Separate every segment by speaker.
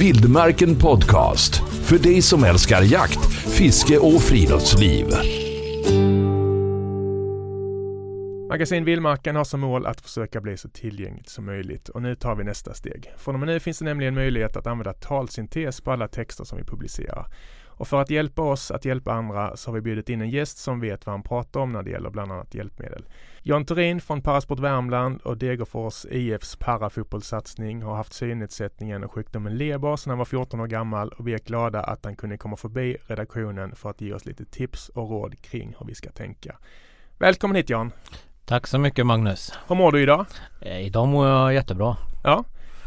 Speaker 1: Vildmarken Podcast. För dig som älskar jakt, fiske och friluftsliv.
Speaker 2: Magasin Vildmarken har som mål att försöka bli så tillgängligt som möjligt och nu tar vi nästa steg. Från och med nu finns det nämligen möjlighet att använda talsyntes på alla texter som vi publicerar. Och för att hjälpa oss att hjälpa andra så har vi bjudit in en gäst som vet vad han pratar om när det gäller bland annat hjälpmedel. Jan Turin från Parasport Värmland och Degerfors IFs parafotbollssatsning har haft synnedsättningen och sjukdomen leber sedan han var 14 år gammal och vi är glada att han kunde komma förbi redaktionen för att ge oss lite tips och råd kring hur vi ska tänka. Välkommen hit Jan!
Speaker 3: Tack så mycket Magnus!
Speaker 2: Hur mår du idag?
Speaker 3: Eh, idag mår jag jättebra.
Speaker 2: Ja,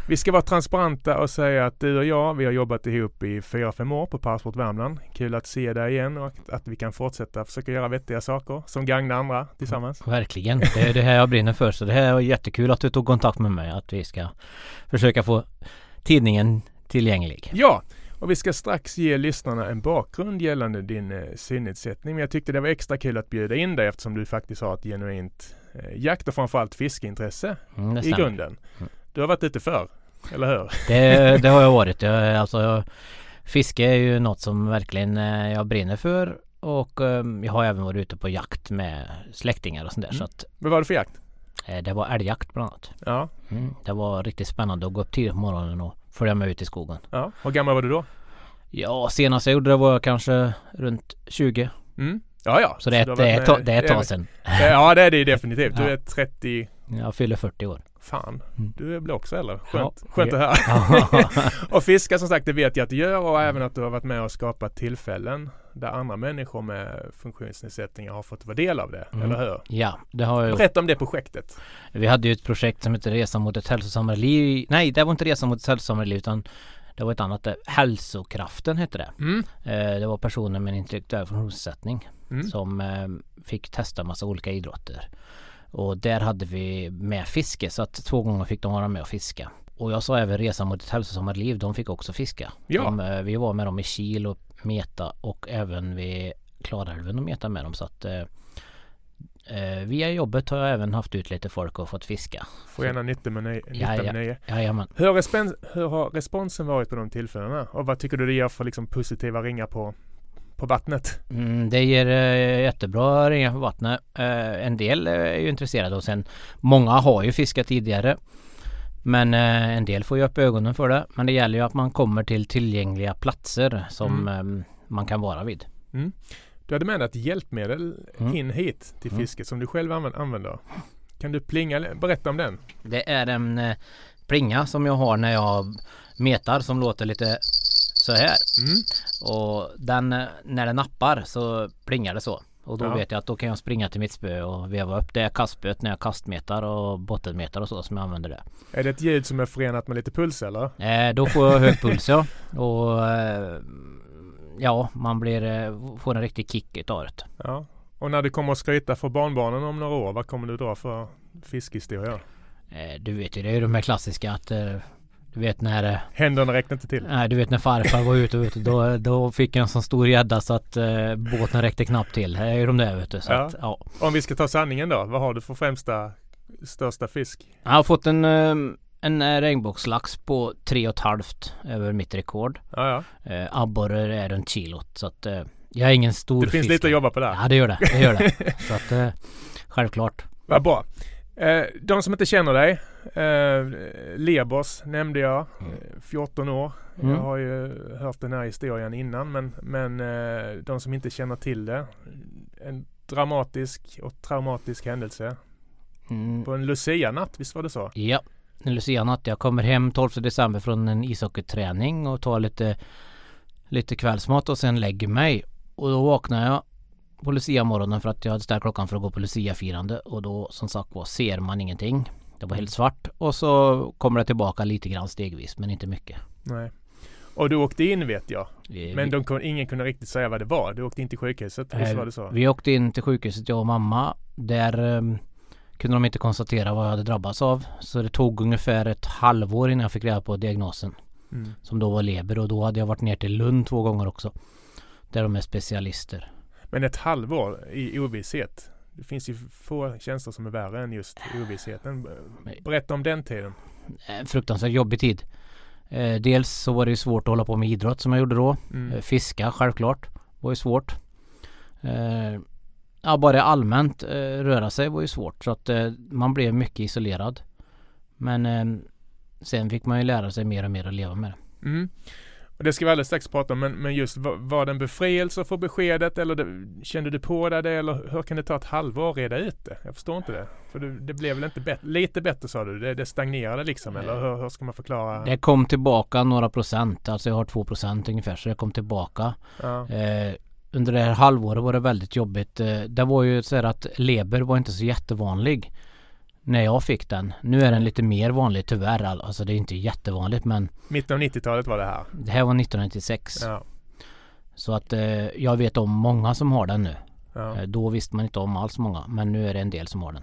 Speaker 2: vi ska vara transparenta och säga att du och jag, vi har jobbat ihop i fyra fem år på Parasport Värmland. Kul att se dig igen och att, att vi kan fortsätta försöka göra vettiga saker som gagnar andra tillsammans.
Speaker 3: Verkligen, det är det här jag brinner för. Så det här är jättekul att du tog kontakt med mig. Att vi ska försöka få tidningen tillgänglig.
Speaker 2: Ja, och vi ska strax ge lyssnarna en bakgrund gällande din eh, synnedsättning. Men jag tyckte det var extra kul att bjuda in dig eftersom du faktiskt har ett genuint eh, jakt och framförallt fiskeintresse
Speaker 3: Mm,
Speaker 2: i grunden.
Speaker 3: Mm.
Speaker 2: Du har varit ute förr, eller hur?
Speaker 3: Det, det har jag varit. Jag, alltså, fiske är ju något som verkligen eh, jag brinner för. Och eh, jag har även varit ute på jakt med släktingar och sånt där.
Speaker 2: Mm.
Speaker 3: Så att
Speaker 2: Vad var det för jakt?
Speaker 3: eh, det var älgjakt bland annat.
Speaker 2: Ja,
Speaker 3: Mm, det var riktigt spännande att gå upp tidigt på morgonen och följa med ut i skogen.
Speaker 2: ja. Hur gammal var du då?
Speaker 3: Ja, senast jag gjorde det var jag kanske runt 20.
Speaker 2: Mm. Ja, ja.
Speaker 3: Så det är, det är, ett ta-
Speaker 2: med-
Speaker 3: det är ett tag sedan.
Speaker 2: Ja, det är det definitivt. Du är 30
Speaker 3: Jag fyller 40 år.
Speaker 2: Fan,
Speaker 3: Mm.
Speaker 2: du blir också äldre. Skönt,
Speaker 3: Ja,
Speaker 2: skönt att höra. och fiska som sagt, det vet jag att du gör och även att du har varit med och skapat tillfällen där andra människor med funktionsnedsättningar har fått vara del av det,
Speaker 3: Mm.
Speaker 2: eller hur?
Speaker 3: Ja, det har jag.
Speaker 2: Berätta om det projektet.
Speaker 3: Vi hade ju ett projekt som heter Resan mot ett hälsosammare liv. Nej, det var inte Resan mot ett hälsosammare liv utan det var ett annat. där. Hälsokraften hette det.
Speaker 2: Mm.
Speaker 3: Eh, Det var personer med en intellektuell funktionsnedsättning
Speaker 2: Mm.
Speaker 3: som eh, fick testa massa olika idrotter. Och där hade vi med fiske så att två gånger fick de vara med och fiska. Och jag sa även Resan mot ett hälsosammare liv, de fick också fiska.
Speaker 2: Ja.
Speaker 3: De, eh, vi var med dem i Kil och Meta och även vid Klarälven och Meta med dem så att eh, eh, via jobbet har jag även haft ut lite folk och fått fiska.
Speaker 2: Får gärna nytta med nöje.
Speaker 3: Ja,
Speaker 2: nytta
Speaker 3: ja.
Speaker 2: med nöje.
Speaker 3: Jajamän.
Speaker 2: Hur, har respons, hur har responsen varit på de tillfällena? Och vad tycker du det ger för liksom positiva ringar på, på vattnet?
Speaker 3: Mm, det ger eh, jättebra ringar på vattnet. Eh, en del eh, är ju intresserade och sen många har ju fiskat tidigare. Men eh, en del får ju upp ögonen för det. Men det gäller ju att man kommer till tillgängliga platser som eh, man kan vara vid.
Speaker 2: Du hade med dig ett hjälpmedel
Speaker 3: Mm.
Speaker 2: in hit till
Speaker 3: Mm.
Speaker 2: fisket som du själv använder. använder. Kan du plinga, berätta om den?
Speaker 3: Det är en eh, plinga som jag har när jag metar som låter lite så här.
Speaker 2: Mm.
Speaker 3: Och den, när den nappar så plingar det så. Och då
Speaker 2: Ja.
Speaker 3: vet jag att då kan jag springa till mitt spö och veva upp det kastspöet när jag kastmetar och bottenmetar och så som jag använder det.
Speaker 2: Är det ett ljud som är förenat med lite puls eller?
Speaker 3: Eh, då får jag hög puls ja. Och eh, ja, man blir, eh, får en riktig kick utav det.
Speaker 2: Ja. Och när du kommer att skryta för barnbarnen om några år, vad kommer du dra för fiskhistorier?
Speaker 3: Eh, du vet ju, det är ju de här klassiska att eh, du vet när eh,
Speaker 2: Händerna räckte inte till.
Speaker 3: Nej du vet när farfar var ute och ute då, då fick jag en sån stor gädda så att eh, båten räckte knappt till. Det är de där du. Så
Speaker 2: Ja.
Speaker 3: Att, ja.
Speaker 2: Om vi ska ta sanningen då, vad har du för främsta, största fisk?
Speaker 3: Jag har fått en, eh, en eh, regnbågslax på tre och ett halvt över mitt rekord.
Speaker 2: Ja, ja.
Speaker 3: Eh, abborre är runt kilot så att eh, jag är ingen stor
Speaker 2: Det finns
Speaker 3: fiskare.
Speaker 2: lite att jobba på där.
Speaker 3: Ja det gör det, det gör det. så att självklart.
Speaker 2: Vad bra. Eh, de som inte känner dig, eh, Lebos nämnde jag, eh, 14 år.
Speaker 3: Mm.
Speaker 2: Jag har ju hört den här historien innan men, men eh, de som inte känner till det. En dramatisk och traumatisk händelse
Speaker 3: Mm.
Speaker 2: på en Lucia-natt, visst var det så?
Speaker 3: Ja, en Lucia-natt. Jag kommer hem 12 december från en ishockeyträning och tar lite, lite kvällsmat och sen lägger mig. Och då vaknar jag på Lucia-morgonen för att jag hade ställt klockan för att gå på Lucia-firande och då som sagt var ser man ingenting. Det var helt svart och så kommer det tillbaka lite grann stegvis men inte mycket.
Speaker 2: Nej. Och du åkte in vet jag.
Speaker 3: Vi,
Speaker 2: Men de, ingen kunde riktigt säga vad det var. Du åkte in till sjukhuset, visst var det så?
Speaker 3: vi åkte in till sjukhuset jag och mamma. Där ehm, kunde de inte konstatera vad jag hade drabbats av. Så det tog ungefär ett halvår innan jag fick reda på diagnosen.
Speaker 2: Mm.
Speaker 3: Som då var leber och då hade jag varit ner till Lund två gånger också. Där de är specialister.
Speaker 2: Men ett halvår i ovisshet. Det finns ju få känslor som är värre än just ovissheten. Berätta om den tiden.
Speaker 3: En fruktansvärt jobbig tid. Eh, dels så var det ju svårt att hålla på med idrott som jag gjorde då.
Speaker 2: Mm.
Speaker 3: Eh, fiska självklart var ju svårt. Eh, ja bara allmänt eh, röra sig var ju svårt så att eh, man blev mycket isolerad. Men eh, sen fick man ju lära sig mer och mer att leva med det.
Speaker 2: Mm. Och det ska vi alldeles strax prata om, men, men just var, var det en befrielse att få beskedet eller det, kände du på det eller hur kan det ta ett halvår att reda ut det? Jag förstår inte det. För det, det blev väl inte bättre, lite bättre sa du? Det, det stagnerade liksom eller hur, hur ska man förklara?
Speaker 3: Det kom tillbaka några procent, alltså jag har två procent ungefär så det kom tillbaka.
Speaker 2: Ja.
Speaker 3: Eh, under det här halvåret var det väldigt jobbigt. Eh, det var ju så här att leber var inte så jättevanlig när jag fick den. Nu är den lite mer vanlig tyvärr. all- Alltså det är inte jättevanligt men
Speaker 2: Mitten av 90-talet var det här.
Speaker 3: det här var 1996.
Speaker 2: Ja.
Speaker 3: Så att eh, jag vet om många som har den nu.
Speaker 2: Ja.
Speaker 3: Eh, då visste man inte om alls många men nu är det en del som har den.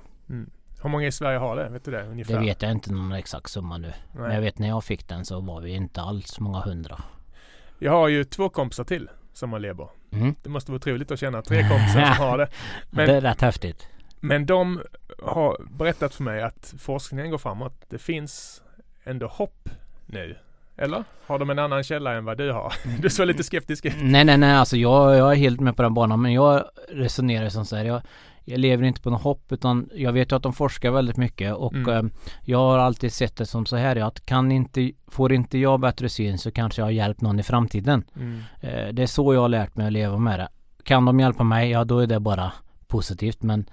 Speaker 2: Hur många i Sverige har det? Vet du det ungefär?
Speaker 3: Det vet jag inte någon exakt summa nu. Men jag
Speaker 2: Nej.
Speaker 3: vet när jag fick den så var vi inte alls många hundra.
Speaker 2: Jag har ju två kompisar till som har leber.
Speaker 3: Mm.
Speaker 2: Det måste vara otroligt att känna tre kompisar som har det. Men-
Speaker 3: det är rätt häftigt.
Speaker 2: Men de har berättat för mig att forskningen går framåt. Det finns ändå hopp nu. Eller? Har de en annan källa än vad du har? Du såg lite skeptisk ut.
Speaker 3: Nej nej nej alltså jag, jag är helt med på den banan men jag resonerar som så här. Jag, jag lever inte på något hopp utan jag vet ju att de forskar väldigt mycket och
Speaker 2: Mm.
Speaker 3: eh, jag har alltid sett det som så här att kan inte, får inte jag bättre syn så kanske jag har hjälpt någon i framtiden.
Speaker 2: Mm.
Speaker 3: Eh, det är så jag har lärt mig att leva med det. Kan de hjälpa mig, ja då är det bara positivt men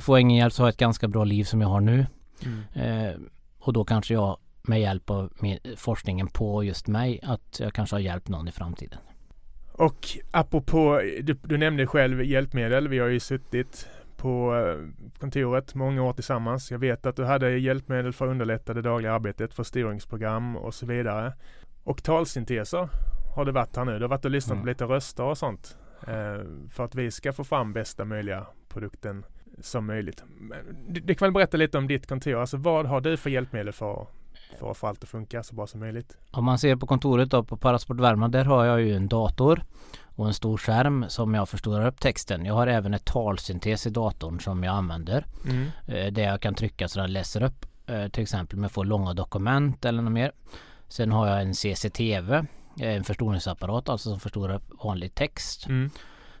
Speaker 3: får jag ingen hjälp så har jag ett ganska bra liv som jag har nu.
Speaker 2: Mm.
Speaker 3: Eh, och då kanske jag med hjälp av min, forskningen på just mig att jag kanske har hjälpt någon i framtiden.
Speaker 2: Och apropå, du, du nämnde själv hjälpmedel. Vi har ju suttit på eh, kontoret många år tillsammans. Jag vet att du hade hjälpmedel för att underlätta det dagliga arbetet, förståringsprogram och så vidare. Och talsynteser har det varit här nu. Du har varit och lyssnat
Speaker 3: Mm.
Speaker 2: på lite röster och sånt. Eh, för att vi ska få fram bästa möjliga produkten som möjligt. Du, du kan väl berätta lite om ditt kontor. Alltså vad har du för hjälpmedel för, för att få allt att funka så bra som möjligt?
Speaker 3: Om man ser på kontoret då på Parasport Värmland där har jag ju en dator och en stor skärm som jag förstorar upp texten. Jag har även ett talsyntes i datorn som jag använder.
Speaker 2: Mm.
Speaker 3: Eh, där jag kan trycka så den läser upp. Eh, till exempel om jag får långa dokument eller något mer. Sen har jag en CCTV. eh, En förstoringsapparat alltså som förstorar upp vanlig text.
Speaker 2: Mm.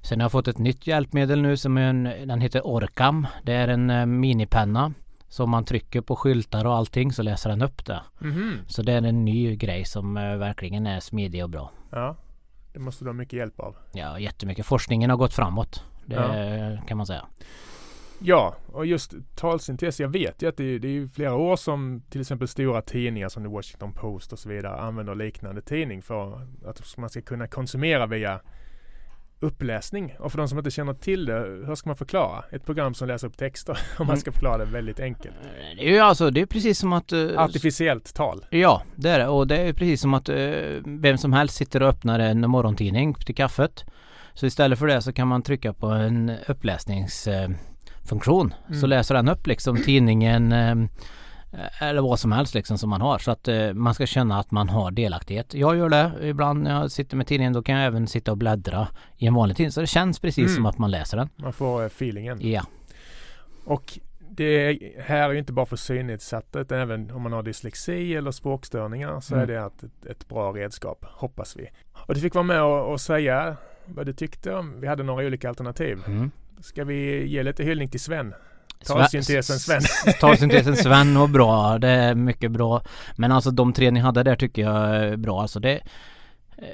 Speaker 3: Sen har jag fått ett nytt hjälpmedel nu som är en, den heter Orcam. Det är en eh, minipenna som man trycker på skyltar och allting så läser den upp det.
Speaker 2: Mhm.
Speaker 3: Så det är en ny grej som eh, verkligen är smidig och bra.
Speaker 2: Ja, det måste du ha mycket hjälp av.
Speaker 3: Ja, jättemycket. Forskningen har gått framåt. Det
Speaker 2: Ja.
Speaker 3: kan man säga.
Speaker 2: Ja, och just talsyntes. Jag vet ju att det är, det är flera år som till exempel stora tidningar som The Washington Post och så vidare använder liknande tidning för att man ska kunna konsumera via uppläsning. Och för de som inte känner till det, hur ska man förklara? Ett program som läser upp texter om man ska förklara det väldigt enkelt.
Speaker 3: Det är ju alltså, det är precis som att... eh,
Speaker 2: Artificiellt tal.
Speaker 3: Ja, det är det. Och det är precis som att eh, vem som helst sitter och öppnar en morgontidning till kaffet. Så istället för det så kan man trycka på en uppläsningsfunktion. Funktion.
Speaker 2: Mm.
Speaker 3: Så läser den upp liksom tidningen eh, eller vad som helst liksom som man har. Så att eh, man ska känna att man har delaktighet. Jag gör det ibland när jag sitter med tidningen. Då kan jag även sitta och bläddra i en vanlig tidning. Så det känns precis
Speaker 2: Mm.
Speaker 3: som att man läser den.
Speaker 2: Man får eh, feelingen.
Speaker 3: Ja.
Speaker 2: Och det här är ju inte bara för synnedsatta utan även om man har dyslexi eller språkstörningar så
Speaker 3: Mm.
Speaker 2: är det ett, ett bra redskap, hoppas vi. Och du fick vara med och, och säga vad du tyckte om, vi hade några olika alternativ.
Speaker 3: Mm.
Speaker 2: Ska vi ge lite hyllning till Sven? Talsyntesen Sven.
Speaker 3: Talsyntesen Sven var bra. Det är mycket bra. Men alltså de tre ni hade där tycker jag är bra. Alltså det... eh,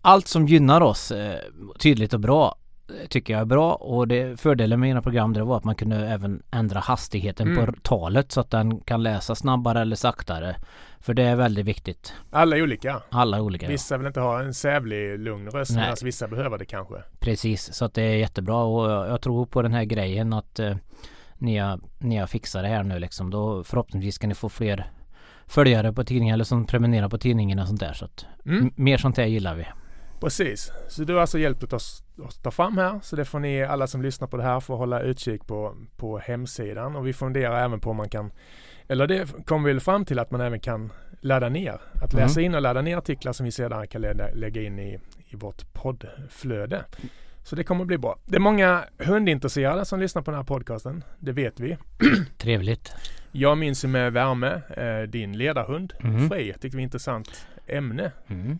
Speaker 3: Allt som gynnar oss eh, tydligt och bra eh, tycker jag är bra och det fördelen med era program det var att man kunde även ändra hastigheten
Speaker 2: Mm.
Speaker 3: på talet så att den kan läsa snabbare eller saktare. För det är väldigt viktigt.
Speaker 2: Alla är olika.
Speaker 3: Alla är olika. ja.
Speaker 2: Vissa vill inte ha en sävlig, lugn röst medan vissa behöver det kanske.
Speaker 3: Precis, så att det är jättebra och jag tror på den här grejen att ni, har, ni har fixat det här nu liksom. Då förhoppningsvis kan ni få fler följare på tidningen eller som prenumererar på tidningen och sånt där. Så att
Speaker 2: Mm.
Speaker 3: mer sånt här gillar vi.
Speaker 2: Precis. Så du har alltså hjälpt oss att ta fram här. Så det får ni alla som lyssnar på det här få hålla utkik på, på hemsidan. Och vi funderar även på om man kan, eller det kommer vi fram till att man även kan ladda ner. Att läsa in och ladda ner artiklar som vi sedan kan lägga in i, i vårt poddflöde. Så det kommer bli bra. Det är många hundintresserade som lyssnar på den här podcasten. Det vet vi.
Speaker 3: Trevligt.
Speaker 2: Jag minns ju med värme eh, din ledarhund
Speaker 3: Mm.
Speaker 2: Frej. Tyckte vi intressant ämne.
Speaker 3: Mm.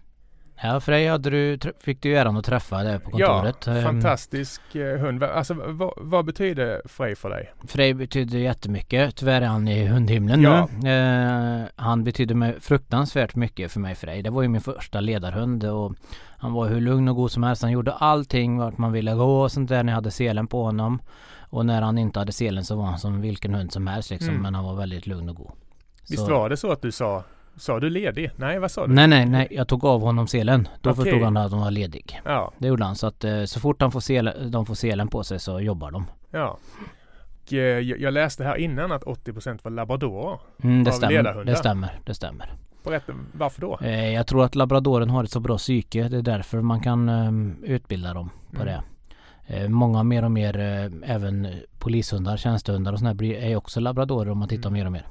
Speaker 3: Ja, Frej hade du, fick du ju äran att träffa där på
Speaker 2: Ja,
Speaker 3: kontoret. Ehm,
Speaker 2: fantastisk eh, hund. Alltså vad, vad betyder Frej för dig?
Speaker 3: Frej betyder jättemycket. Tyvärr är han i hundhimlen
Speaker 2: Ja.
Speaker 3: nu. Eh, han betyder mig fruktansvärt mycket för mig Frej. Det var ju min första ledarhund och han var hur lugn och god som helst. Han gjorde allting vart man ville gå och sånt där när jag hade selen på honom. Och när han inte hade selen så var han som vilken hund som helst liksom.
Speaker 2: Mm.
Speaker 3: Men han var väldigt lugn och god.
Speaker 2: Visst
Speaker 3: Så-
Speaker 2: var det så att du sa, sa du ledig? Nej, vad sa du?
Speaker 3: Nej nej nej, jag tog av honom selen. Då
Speaker 2: Okej.
Speaker 3: förstod han att han var ledig.
Speaker 2: Ja,
Speaker 3: Det gjorde han. Så att eh, så fort han får selen, de får selen på sig så jobbar de.
Speaker 2: ja. Och, eh, jag läste här innan att 80% var labradorer.
Speaker 3: Mm, det stämmer. Det stämmer. Det stämmer.
Speaker 2: Berätta, varför då?
Speaker 3: Eh, jag tror att labradoren har ett så bra psyke. Det är därför man kan ehm, utbilda dem på
Speaker 2: Mm.
Speaker 3: det. Många mer och mer, även polishundar, tjänstehundar och sådana här är också labradorer om man tittar
Speaker 2: Mm.
Speaker 3: mer och mer.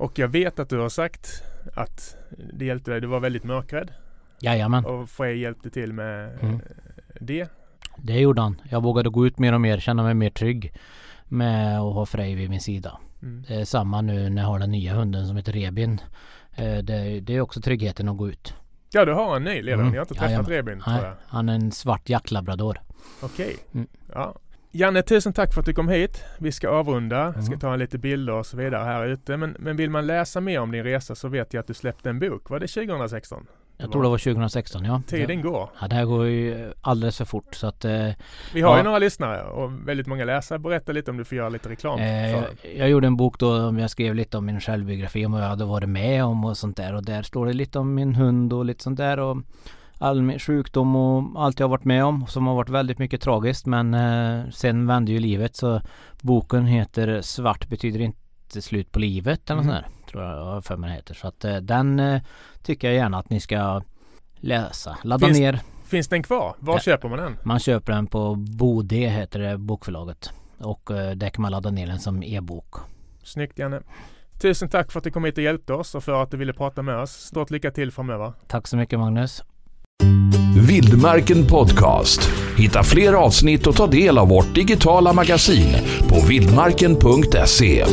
Speaker 2: Och jag vet att du har sagt att det hjälpte dig. Du var väldigt mörkrädd
Speaker 3: Jajamän,
Speaker 2: och Frej hjälpte till med
Speaker 3: Mm.
Speaker 2: eh, det.
Speaker 3: det gjorde han. Jag vågade gå ut mer och mer, känna mig mer trygg med att ha Frej vid min sida.
Speaker 2: Mm.
Speaker 3: Det är samma nu när jag har den nya hunden som heter Rebin. Eh, det, det är också tryggheten att gå ut.
Speaker 2: Ja, du har en ny ledare.
Speaker 3: Mm.
Speaker 2: Jag har inte träffat
Speaker 3: Jajamän.
Speaker 2: Rebin tror jag.
Speaker 3: han är en svart jacklabrador.
Speaker 2: Okej.
Speaker 3: Mm.
Speaker 2: Ja. Janne, tusen tack för att du kom hit. Vi ska avrunda. Jag ska
Speaker 3: Mm.
Speaker 2: ta lite bilder och så vidare här ute. Men, men vill man läsa mer om din resa så vet jag att du släppte en bok. Var det 2016?
Speaker 3: Jag tror det var 2016 ja.
Speaker 2: Tiden går.
Speaker 3: Ja, det här går ju alldeles för fort så att eh,
Speaker 2: Vi har ju
Speaker 3: Ja.
Speaker 2: några lyssnare och väldigt många läsare. Berätta lite om du får göra lite reklam
Speaker 3: eh,
Speaker 2: för.
Speaker 3: jag gjorde en bok då om jag skrev lite om min självbiografi om vad jag hade varit med om och sånt där och där står det lite om min hund och lite sånt där och all min sjukdom och allt jag har varit med om som har varit väldigt mycket tragiskt men eh, sen vände ju livet så boken heter Svart betyder inte slut på livet eller
Speaker 2: Mm.
Speaker 3: sånt där tror jag för mig den heter så att eh, den eh, tycker jag gärna att ni ska läsa. Ladda
Speaker 2: Finns-
Speaker 3: ner
Speaker 2: Finns den kvar? Var
Speaker 3: Ja.
Speaker 2: köper man den?
Speaker 3: Man köper den på Bode heter det bokförlaget. Och eh, där kan man ladda ner den som e-bok.
Speaker 2: Snyggt Janne. Tusen tack för att du kom hit och hjälpte oss och för att du ville prata med oss. Stort lycka till framöver.
Speaker 3: Tack så mycket Magnus.
Speaker 1: Vildmarken Podcast. Hitta fler avsnitt och ta del av vårt digitala magasin på vildmarken.se.